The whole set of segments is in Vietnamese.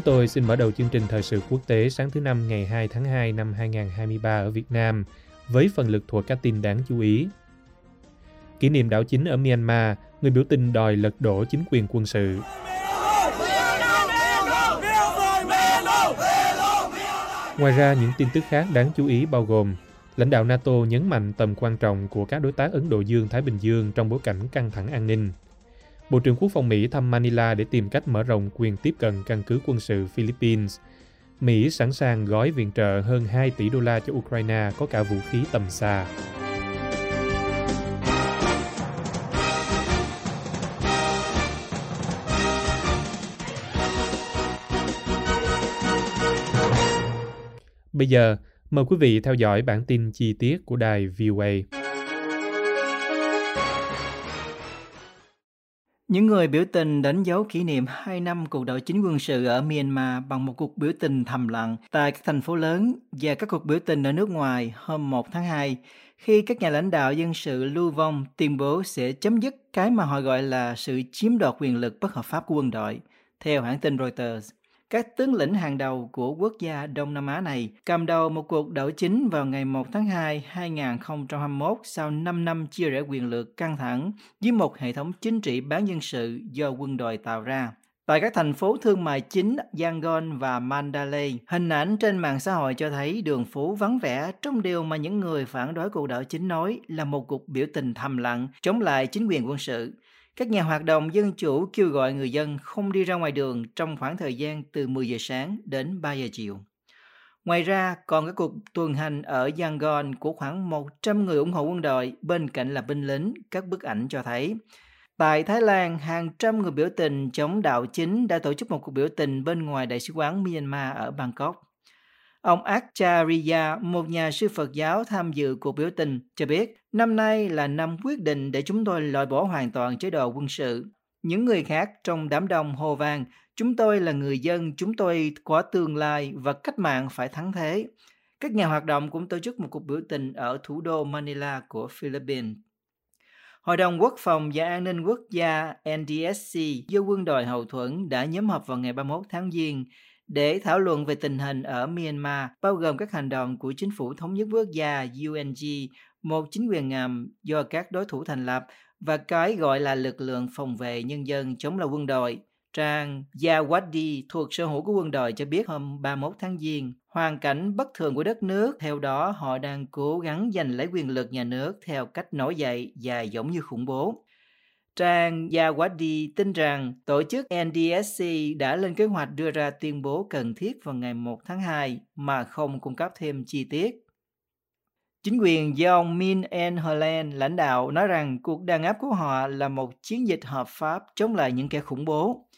Chúng tôi xin mở đầu chương trình thời sự quốc tế sáng thứ Năm ngày 2 tháng 2 năm 2023 ở Việt Nam với phần lực thuộc các tin đáng chú ý. Kỷ niệm đảo chính ở Myanmar, người biểu tình đòi lật đổ chính quyền quân sự. Ngoài ra, những tin tức khác đáng chú ý bao gồm lãnh đạo NATO nhấn mạnh tầm quan trọng của các đối tác Ấn Độ Dương-Thái Bình Dương trong bối cảnh căng thẳng an ninh. Bộ trưởng Quốc phòng Mỹ thăm Manila để tìm cách mở rộng quyền tiếp cận căn cứ quân sự Philippines. Mỹ sẵn sàng gói viện trợ hơn 2 tỷ đô la cho Ukraine có cả vũ khí tầm xa. Bây giờ, mời quý vị theo dõi bản tin chi tiết của đài VOA. Những người biểu tình đánh dấu kỷ niệm 2 năm cuộc đảo chính quân sự ở Myanmar bằng một cuộc biểu tình thầm lặng tại các thành phố lớn và các cuộc biểu tình ở nước ngoài hôm 1 tháng 2 khi các nhà lãnh đạo dân sự lưu vong tuyên bố sẽ chấm dứt cái mà họ gọi là sự chiếm đoạt quyền lực bất hợp pháp của quân đội, theo hãng tin Reuters. Các tướng lĩnh hàng đầu của quốc gia Đông Nam Á này cầm đầu một cuộc đảo chính vào ngày 1 tháng 2 2021 sau 5 năm chia rẽ quyền lực căng thẳng với một hệ thống chính trị bán dân sự do quân đội tạo ra. Tại các thành phố thương mại chính Yangon và Mandalay, hình ảnh trên mạng xã hội cho thấy đường phố vắng vẻ trong điều mà những người phản đối cuộc đảo chính nói là một cuộc biểu tình thầm lặng chống lại chính quyền quân sự. Các nhà hoạt động dân chủ kêu gọi người dân không đi ra ngoài đường trong khoảng thời gian từ 10 giờ sáng đến 3 giờ chiều. Ngoài ra, còn các cuộc tuần hành ở Yangon của khoảng 100 người ủng hộ quân đội bên cạnh là binh lính, các bức ảnh cho thấy. Tại Thái Lan, hàng trăm người biểu tình chống đạo chính đã tổ chức một cuộc biểu tình bên ngoài Đại sứ quán Myanmar ở Bangkok. Ông Acharya, một nhà sư Phật giáo tham dự cuộc biểu tình, cho biết năm nay là năm quyết định để chúng tôi loại bỏ hoàn toàn chế độ quân sự. Những người khác trong đám đông hô vang, chúng tôi là người dân, chúng tôi có tương lai và cách mạng phải thắng thế. Các nhà hoạt động cũng tổ chức một cuộc biểu tình ở thủ đô Manila của Philippines. Hội đồng Quốc phòng và An ninh Quốc gia NDSC do quân đội hậu thuẫn đã nhóm họp vào ngày 31 tháng Giêng để thảo luận về tình hình ở Myanmar, bao gồm các hành động của chính phủ thống nhất quốc gia UNG, một chính quyền ngầm do các đối thủ thành lập và cái gọi là lực lượng phòng vệ nhân dân chống lại quân đội. Trang Yawadi thuộc sở hữu của quân đội cho biết hôm 31 tháng Giêng, hoàn cảnh bất thường của đất nước, theo đó họ đang cố gắng giành lấy quyền lực nhà nước theo cách nổi dậy và giống như khủng bố. Trang Yawadi tin rằng tổ chức NDSC đã lên kế hoạch đưa ra tuyên bố cần thiết vào ngày 1 tháng 2 mà không cung cấp thêm chi tiết. Chính quyền do ông Min Aung Holland lãnh đạo, nói rằng cuộc đàn áp của họ là một chiến dịch hợp pháp chống lại những kẻ khủng bố.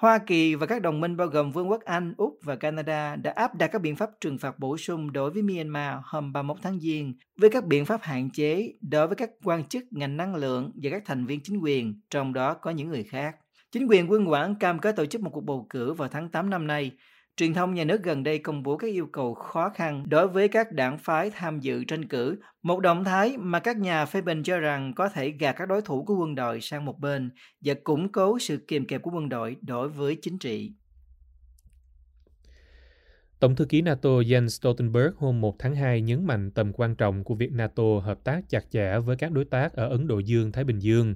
Hoa Kỳ và các đồng minh bao gồm Vương quốc Anh, Úc và Canada đã áp đặt các biện pháp trừng phạt bổ sung đối với Myanmar hôm 31 tháng Giêng với các biện pháp hạn chế đối với các quan chức ngành năng lượng và các thành viên chính quyền, trong đó có những người khác. Chính quyền quân quản cam kết tổ chức một cuộc bầu cử vào tháng 8 năm nay. Truyền thông nhà nước gần đây công bố các yêu cầu khó khăn đối với các đảng phái tham dự tranh cử, một động thái mà các nhà phê bình cho rằng có thể gạt các đối thủ của quân đội sang một bên và củng cố sự kiềm kẹp của quân đội đối với chính trị. Tổng thư ký NATO Jens Stoltenberg hôm 1 tháng 2 nhấn mạnh tầm quan trọng của việc NATO hợp tác chặt chẽ với các đối tác ở Ấn Độ Dương-Thái Bình Dương,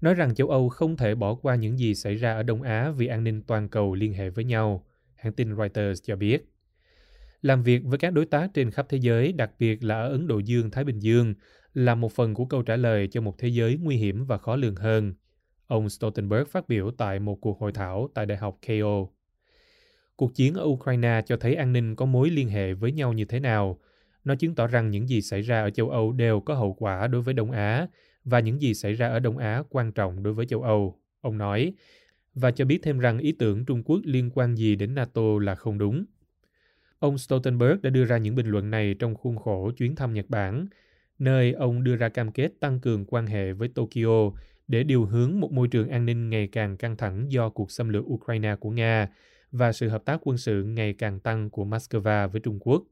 nói rằng châu Âu không thể bỏ qua những gì xảy ra ở Đông Á vì an ninh toàn cầu liên hệ với nhau, hãng tin Reuters cho biết. Làm việc với các đối tác trên khắp thế giới, đặc biệt là ở Ấn Độ Dương-Thái Bình Dương, là một phần của câu trả lời cho một thế giới nguy hiểm và khó lường hơn. Ông Stoltenberg phát biểu tại một cuộc hội thảo tại Đại học KO. Cuộc chiến ở Ukraine cho thấy an ninh có mối liên hệ với nhau như thế nào. Nó chứng tỏ rằng những gì xảy ra ở châu Âu đều có hậu quả đối với Đông Á và những gì xảy ra ở Đông Á quan trọng đối với châu Âu. Ông nói, và cho biết thêm rằng ý tưởng Trung Quốc liên quan gì đến NATO là không đúng. Ông Stoltenberg đã đưa ra những bình luận này trong khuôn khổ chuyến thăm Nhật Bản, nơi ông đưa ra cam kết tăng cường quan hệ với Tokyo để điều hướng một môi trường an ninh ngày càng căng thẳng do cuộc xâm lược Ukraine của Nga và sự hợp tác quân sự ngày càng tăng của Moscow với Trung Quốc.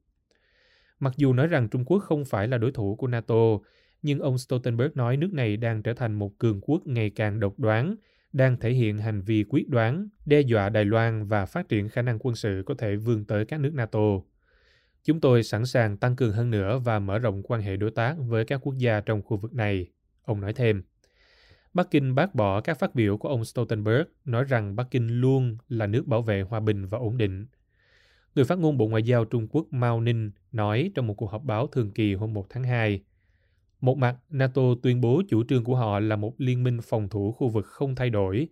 Mặc dù nói rằng Trung Quốc không phải là đối thủ của NATO, nhưng ông Stoltenberg nói nước này đang trở thành một cường quốc ngày càng độc đoán, đang thể hiện hành vi quyết đoán, đe dọa Đài Loan và phát triển khả năng quân sự có thể vươn tới các nước NATO. Chúng tôi sẵn sàng tăng cường hơn nữa và mở rộng quan hệ đối tác với các quốc gia trong khu vực này, ông nói thêm. Bắc Kinh bác bỏ các phát biểu của ông Stoltenberg, nói rằng Bắc Kinh luôn là nước bảo vệ hòa bình và ổn định. Người phát ngôn Bộ Ngoại giao Trung Quốc Mao Ninh nói trong một cuộc họp báo thường kỳ hôm 1 tháng 2, một mặt, NATO tuyên bố chủ trương của họ là một liên minh phòng thủ khu vực không thay đổi,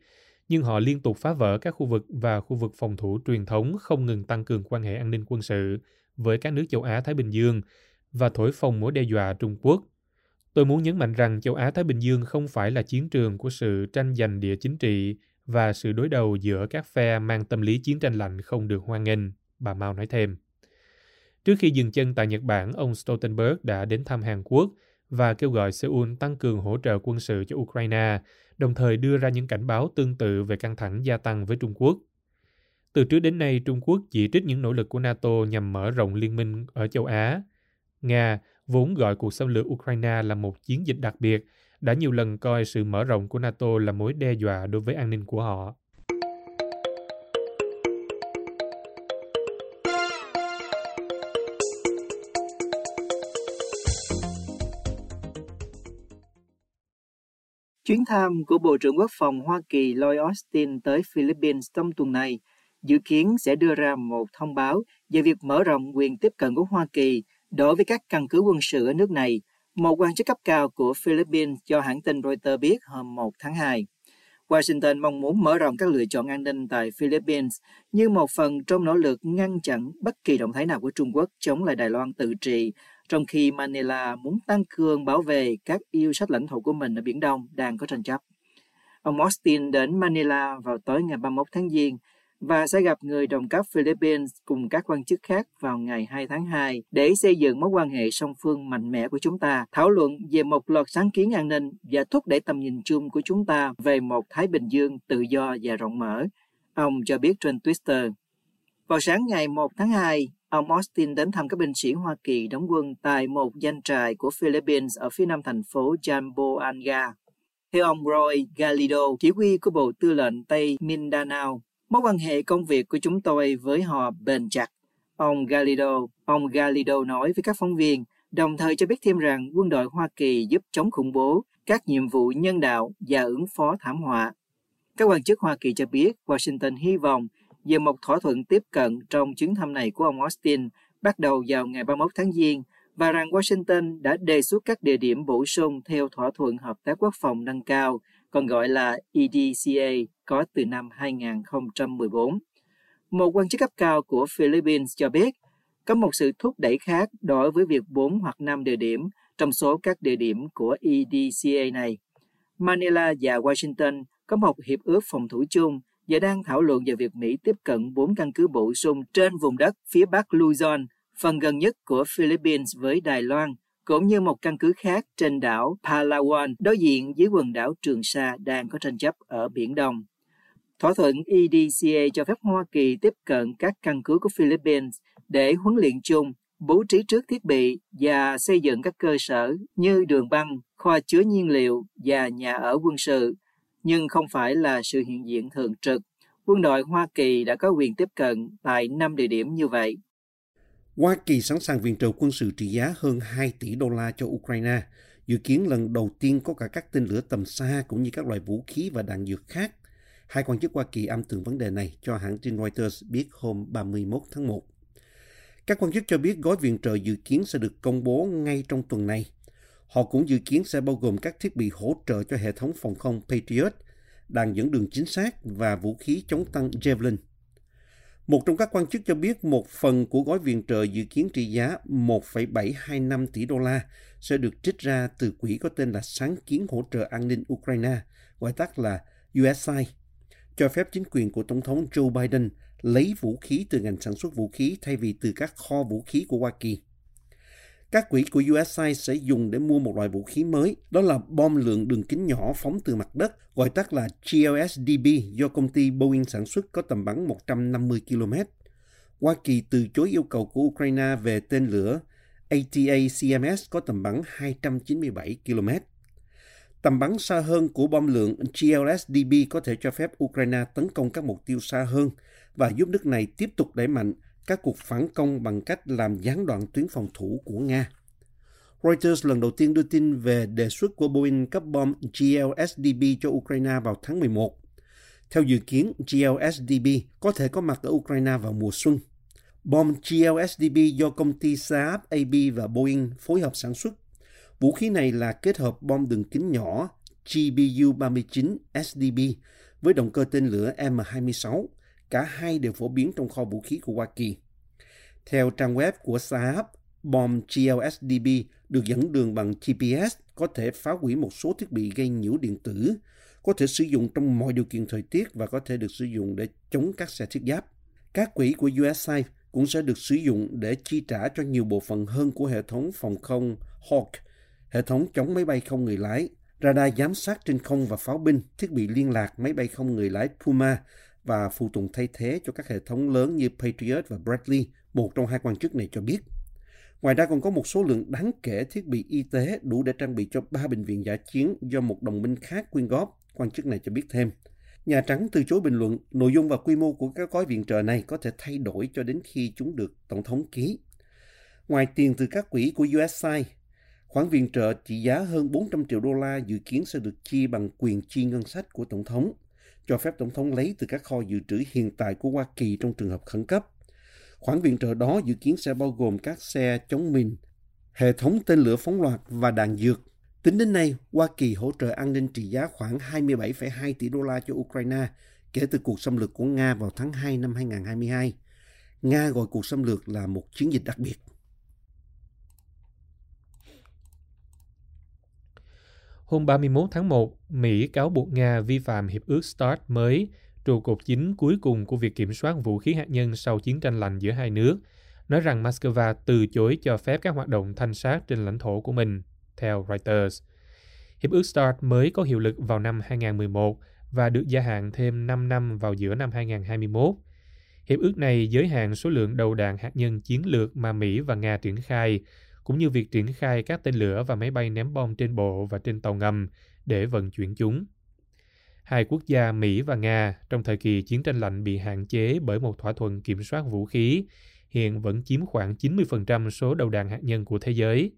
nhưng họ liên tục phá vỡ các khu vực và khu vực phòng thủ truyền thống không ngừng tăng cường quan hệ an ninh quân sự với các nước châu Á-Thái Bình Dương và thổi phồng mối đe dọa Trung Quốc. Tôi muốn nhấn mạnh rằng châu Á-Thái Bình Dương không phải là chiến trường của sự tranh giành địa chính trị và sự đối đầu giữa các phe mang tâm lý chiến tranh lạnh không được hoan nghênh, bà Mao nói thêm. Trước khi dừng chân tại Nhật Bản, ông Stoltenberg đã đến thăm Hàn Quốc và kêu gọi Seoul tăng cường hỗ trợ quân sự cho Ukraine, đồng thời đưa ra những cảnh báo tương tự về căng thẳng gia tăng với Trung Quốc. Từ trước đến nay, Trung Quốc chỉ trích những nỗ lực của NATO nhằm mở rộng liên minh ở châu Á. Nga, vốn gọi cuộc xâm lược Ukraine là một chiến dịch đặc biệt, đã nhiều lần coi sự mở rộng của NATO là mối đe dọa đối với an ninh của họ. Chuyến thăm của Bộ trưởng Quốc phòng Hoa Kỳ Lloyd Austin tới Philippines trong tuần này dự kiến sẽ đưa ra một thông báo về việc mở rộng quyền tiếp cận của Hoa Kỳ đối với các căn cứ quân sự ở nước này, một quan chức cấp cao của Philippines cho hãng tin Reuters biết hôm 1 tháng 2. Washington mong muốn mở rộng các lựa chọn an ninh tại Philippines như một phần trong nỗ lực ngăn chặn bất kỳ động thái nào của Trung Quốc chống lại Đài Loan tự trị trong khi Manila muốn tăng cường bảo vệ các yêu sách lãnh thổ của mình ở Biển Đông đang có tranh chấp. Ông Austin đến Manila vào tối ngày 31 tháng Giêng và sẽ gặp người đồng cấp Philippines cùng các quan chức khác vào ngày 2 tháng 2 để xây dựng mối quan hệ song phương mạnh mẽ của chúng ta, thảo luận về một loạt sáng kiến an ninh và thúc đẩy tầm nhìn chung của chúng ta về một Thái Bình Dương tự do và rộng mở. Ông cho biết trên Twitter. Vào sáng ngày 1 tháng 2, Ông Austin đến thăm các binh sĩ Hoa Kỳ đóng quân tại một danh trại của Philippines ở phía nam thành phố Jamboanga. Theo ông Roy Galido, chỉ huy của Bộ Tư lệnh Tây Mindanao, mối quan hệ công việc của chúng tôi với họ bền chặt. Ông Galido, ông Galido nói với các phóng viên, đồng thời cho biết thêm rằng quân đội Hoa Kỳ giúp chống khủng bố, các nhiệm vụ nhân đạo và ứng phó thảm họa. Các quan chức Hoa Kỳ cho biết Washington hy vọng về một thỏa thuận tiếp cận trong chuyến thăm này của ông Austin bắt đầu vào ngày 31 tháng Giêng và rằng Washington đã đề xuất các địa điểm bổ sung theo thỏa thuận hợp tác quốc phòng nâng cao, còn gọi là EDCA, có từ năm 2014. Một quan chức cấp cao của Philippines cho biết, có một sự thúc đẩy khác đối với việc 4 hoặc 5 địa điểm trong số các địa điểm của EDCA này. Manila và Washington có một hiệp ước phòng thủ chung và đang thảo luận về việc Mỹ tiếp cận bốn căn cứ bổ sung trên vùng đất phía bắc Luzon, phần gần nhất của Philippines với Đài Loan, cũng như một căn cứ khác trên đảo Palawan đối diện với quần đảo Trường Sa đang có tranh chấp ở Biển Đông. Thỏa thuận EDCA cho phép Hoa Kỳ tiếp cận các căn cứ của Philippines để huấn luyện chung, bố trí trước thiết bị và xây dựng các cơ sở như đường băng, kho chứa nhiên liệu và nhà ở quân sự nhưng không phải là sự hiện diện thường trực. Quân đội Hoa Kỳ đã có quyền tiếp cận tại 5 địa điểm như vậy. Hoa Kỳ sẵn sàng viện trợ quân sự trị giá hơn 2 tỷ đô la cho Ukraine, dự kiến lần đầu tiên có cả các tên lửa tầm xa cũng như các loại vũ khí và đạn dược khác. Hai quan chức Hoa Kỳ âm tường vấn đề này cho hãng tin Reuters biết hôm 31 tháng 1. Các quan chức cho biết gói viện trợ dự kiến sẽ được công bố ngay trong tuần này. Họ cũng dự kiến sẽ bao gồm các thiết bị hỗ trợ cho hệ thống phòng không Patriot, đạn dẫn đường chính xác và vũ khí chống tăng Javelin. Một trong các quan chức cho biết một phần của gói viện trợ dự kiến trị giá 1,725 tỷ đô la sẽ được trích ra từ quỹ có tên là Sáng kiến hỗ trợ an ninh Ukraine, gọi tắt là USAID, cho phép chính quyền của Tổng thống Joe Biden lấy vũ khí từ ngành sản xuất vũ khí thay vì từ các kho vũ khí của Hoa Kỳ. Các quỹ của USAID sẽ dùng để mua một loại vũ khí mới, đó là bom lượng đường kính nhỏ phóng từ mặt đất, gọi tắt là GLSDB do công ty Boeing sản xuất có tầm bắn 150 km. Hoa Kỳ từ chối yêu cầu của Ukraine về tên lửa ATA-CMS có tầm bắn 297 km. Tầm bắn xa hơn của bom lượng GLSDB có thể cho phép Ukraine tấn công các mục tiêu xa hơn và giúp nước này tiếp tục đẩy mạnh các cuộc phản công bằng cách làm gián đoạn tuyến phòng thủ của Nga. Reuters lần đầu tiên đưa tin về đề xuất của Boeing cấp bom GLSDB cho Ukraine vào tháng 11. Theo dự kiến, GLSDB có thể có mặt ở Ukraine vào mùa xuân. Bom GLSDB do công ty Saab AB và Boeing phối hợp sản xuất. Vũ khí này là kết hợp bom đường kính nhỏ GBU-39 SDB với động cơ tên lửa M26 Cả hai đều phổ biến trong kho vũ khí của Hoa Kỳ. Theo trang web của Saab, bom GLSDB được dẫn đường bằng GPS có thể phá hủy một số thiết bị gây nhiễu điện tử, có thể sử dụng trong mọi điều kiện thời tiết và có thể được sử dụng để chống các xe thiết giáp. Các quỹ của USAID cũng sẽ được sử dụng để chi trả cho nhiều bộ phận hơn của hệ thống phòng không Hawk, hệ thống chống máy bay không người lái, radar giám sát trên không và pháo binh, thiết bị liên lạc máy bay không người lái Puma và phụ tùng thay thế cho các hệ thống lớn như Patriot và Bradley, một trong hai quan chức này cho biết. Ngoài ra còn có một số lượng đáng kể thiết bị y tế đủ để trang bị cho ba bệnh viện giả chiến do một đồng minh khác quyên góp, quan chức này cho biết thêm. Nhà Trắng từ chối bình luận nội dung và quy mô của các gói viện trợ này có thể thay đổi cho đến khi chúng được Tổng thống ký. Ngoài tiền từ các quỹ của USAID, khoản viện trợ trị giá hơn 400 triệu đô la dự kiến sẽ được chi bằng quyền chi ngân sách của Tổng thống – cho phép Tổng thống lấy từ các kho dự trữ hiện tại của Hoa Kỳ trong trường hợp khẩn cấp. Khoản viện trợ đó dự kiến sẽ bao gồm các xe chống mìn, hệ thống tên lửa phóng loạt và đạn dược. Tính đến nay, Hoa Kỳ hỗ trợ an ninh trị giá khoảng 27,2 tỷ đô la cho Ukraine kể từ cuộc xâm lược của Nga vào tháng 2 năm 2022. Nga gọi cuộc xâm lược là một chiến dịch đặc biệt. Hôm 31 tháng 1, Mỹ cáo buộc Nga vi phạm hiệp ước START mới, trụ cột chính cuối cùng của việc kiểm soát vũ khí hạt nhân sau chiến tranh lạnh giữa hai nước, nói rằng Moscow từ chối cho phép các hoạt động thanh sát trên lãnh thổ của mình, theo Reuters. Hiệp ước START mới có hiệu lực vào năm 2011 và được gia hạn thêm 5 năm vào giữa năm 2021. Hiệp ước này giới hạn số lượng đầu đạn hạt nhân chiến lược mà Mỹ và Nga triển khai cũng như việc triển khai các tên lửa và máy bay ném bom trên bộ và trên tàu ngầm để vận chuyển chúng. Hai quốc gia Mỹ và Nga trong thời kỳ chiến tranh lạnh bị hạn chế bởi một thỏa thuận kiểm soát vũ khí, hiện vẫn chiếm khoảng 90% số đầu đạn hạt nhân của thế giới.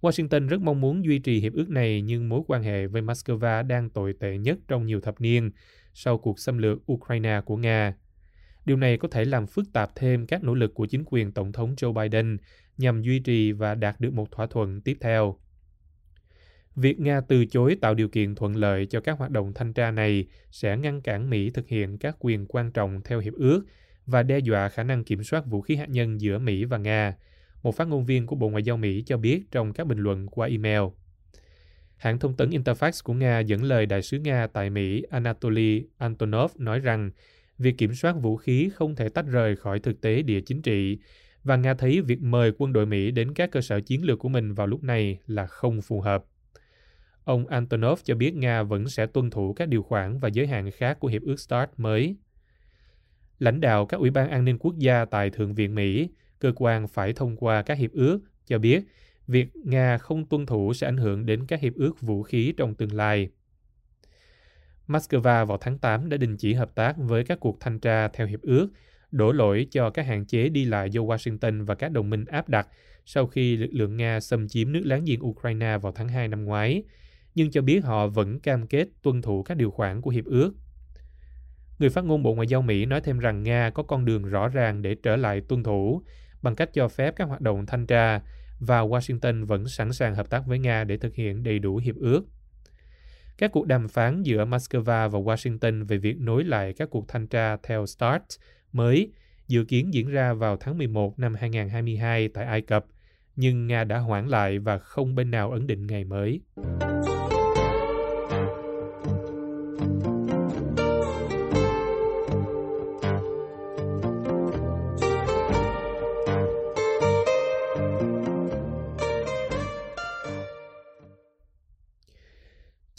Washington rất mong muốn duy trì hiệp ước này nhưng mối quan hệ với Moscow đang tồi tệ nhất trong nhiều thập niên sau cuộc xâm lược Ukraine của Nga. Điều này có thể làm phức tạp thêm các nỗ lực của chính quyền Tổng thống Joe Biden nhằm duy trì và đạt được một thỏa thuận tiếp theo. Việc Nga từ chối tạo điều kiện thuận lợi cho các hoạt động thanh tra này sẽ ngăn cản Mỹ thực hiện các quyền quan trọng theo hiệp ước và đe dọa khả năng kiểm soát vũ khí hạt nhân giữa Mỹ và Nga, một phát ngôn viên của Bộ Ngoại giao Mỹ cho biết trong các bình luận qua email. Hãng thông tấn Interfax của Nga dẫn lời đại sứ Nga tại Mỹ Anatoly Antonov nói rằng việc kiểm soát vũ khí không thể tách rời khỏi thực tế địa chính trị và Nga thấy việc mời quân đội Mỹ đến các cơ sở chiến lược của mình vào lúc này là không phù hợp. Ông Antonov cho biết Nga vẫn sẽ tuân thủ các điều khoản và giới hạn khác của Hiệp ước START mới. Lãnh đạo các ủy ban an ninh quốc gia tại Thượng viện Mỹ, cơ quan phải thông qua các hiệp ước, cho biết việc Nga không tuân thủ sẽ ảnh hưởng đến các hiệp ước vũ khí trong tương lai. Moscow vào tháng 8 đã đình chỉ hợp tác với các cuộc thanh tra theo hiệp ước đổ lỗi cho các hạn chế đi lại do Washington và các đồng minh áp đặt sau khi lực lượng Nga xâm chiếm nước láng giềng Ukraine vào tháng 2 năm ngoái, nhưng cho biết họ vẫn cam kết tuân thủ các điều khoản của hiệp ước. Người phát ngôn Bộ Ngoại giao Mỹ nói thêm rằng Nga có con đường rõ ràng để trở lại tuân thủ bằng cách cho phép các hoạt động thanh tra và Washington vẫn sẵn sàng hợp tác với Nga để thực hiện đầy đủ hiệp ước. Các cuộc đàm phán giữa Moscow và Washington về việc nối lại các cuộc thanh tra theo START mới dự kiến diễn ra vào tháng 11 năm 2022 tại Ai Cập, nhưng Nga đã hoãn lại và không bên nào ấn định ngày mới.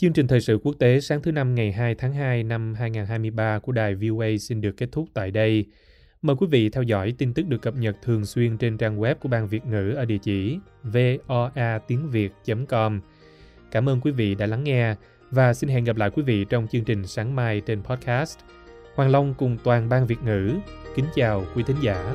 Chương trình thời sự quốc tế sáng thứ năm ngày 2 tháng 2 năm 2023 của đài VOA xin được kết thúc tại đây. Mời quý vị theo dõi tin tức được cập nhật thường xuyên trên trang web của Ban Việt ngữ ở địa chỉ voa tiếng việt.com. Cảm ơn quý vị đã lắng nghe và xin hẹn gặp lại quý vị trong chương trình sáng mai trên podcast. Hoàng Long cùng toàn Ban Việt ngữ kính chào quý thính giả.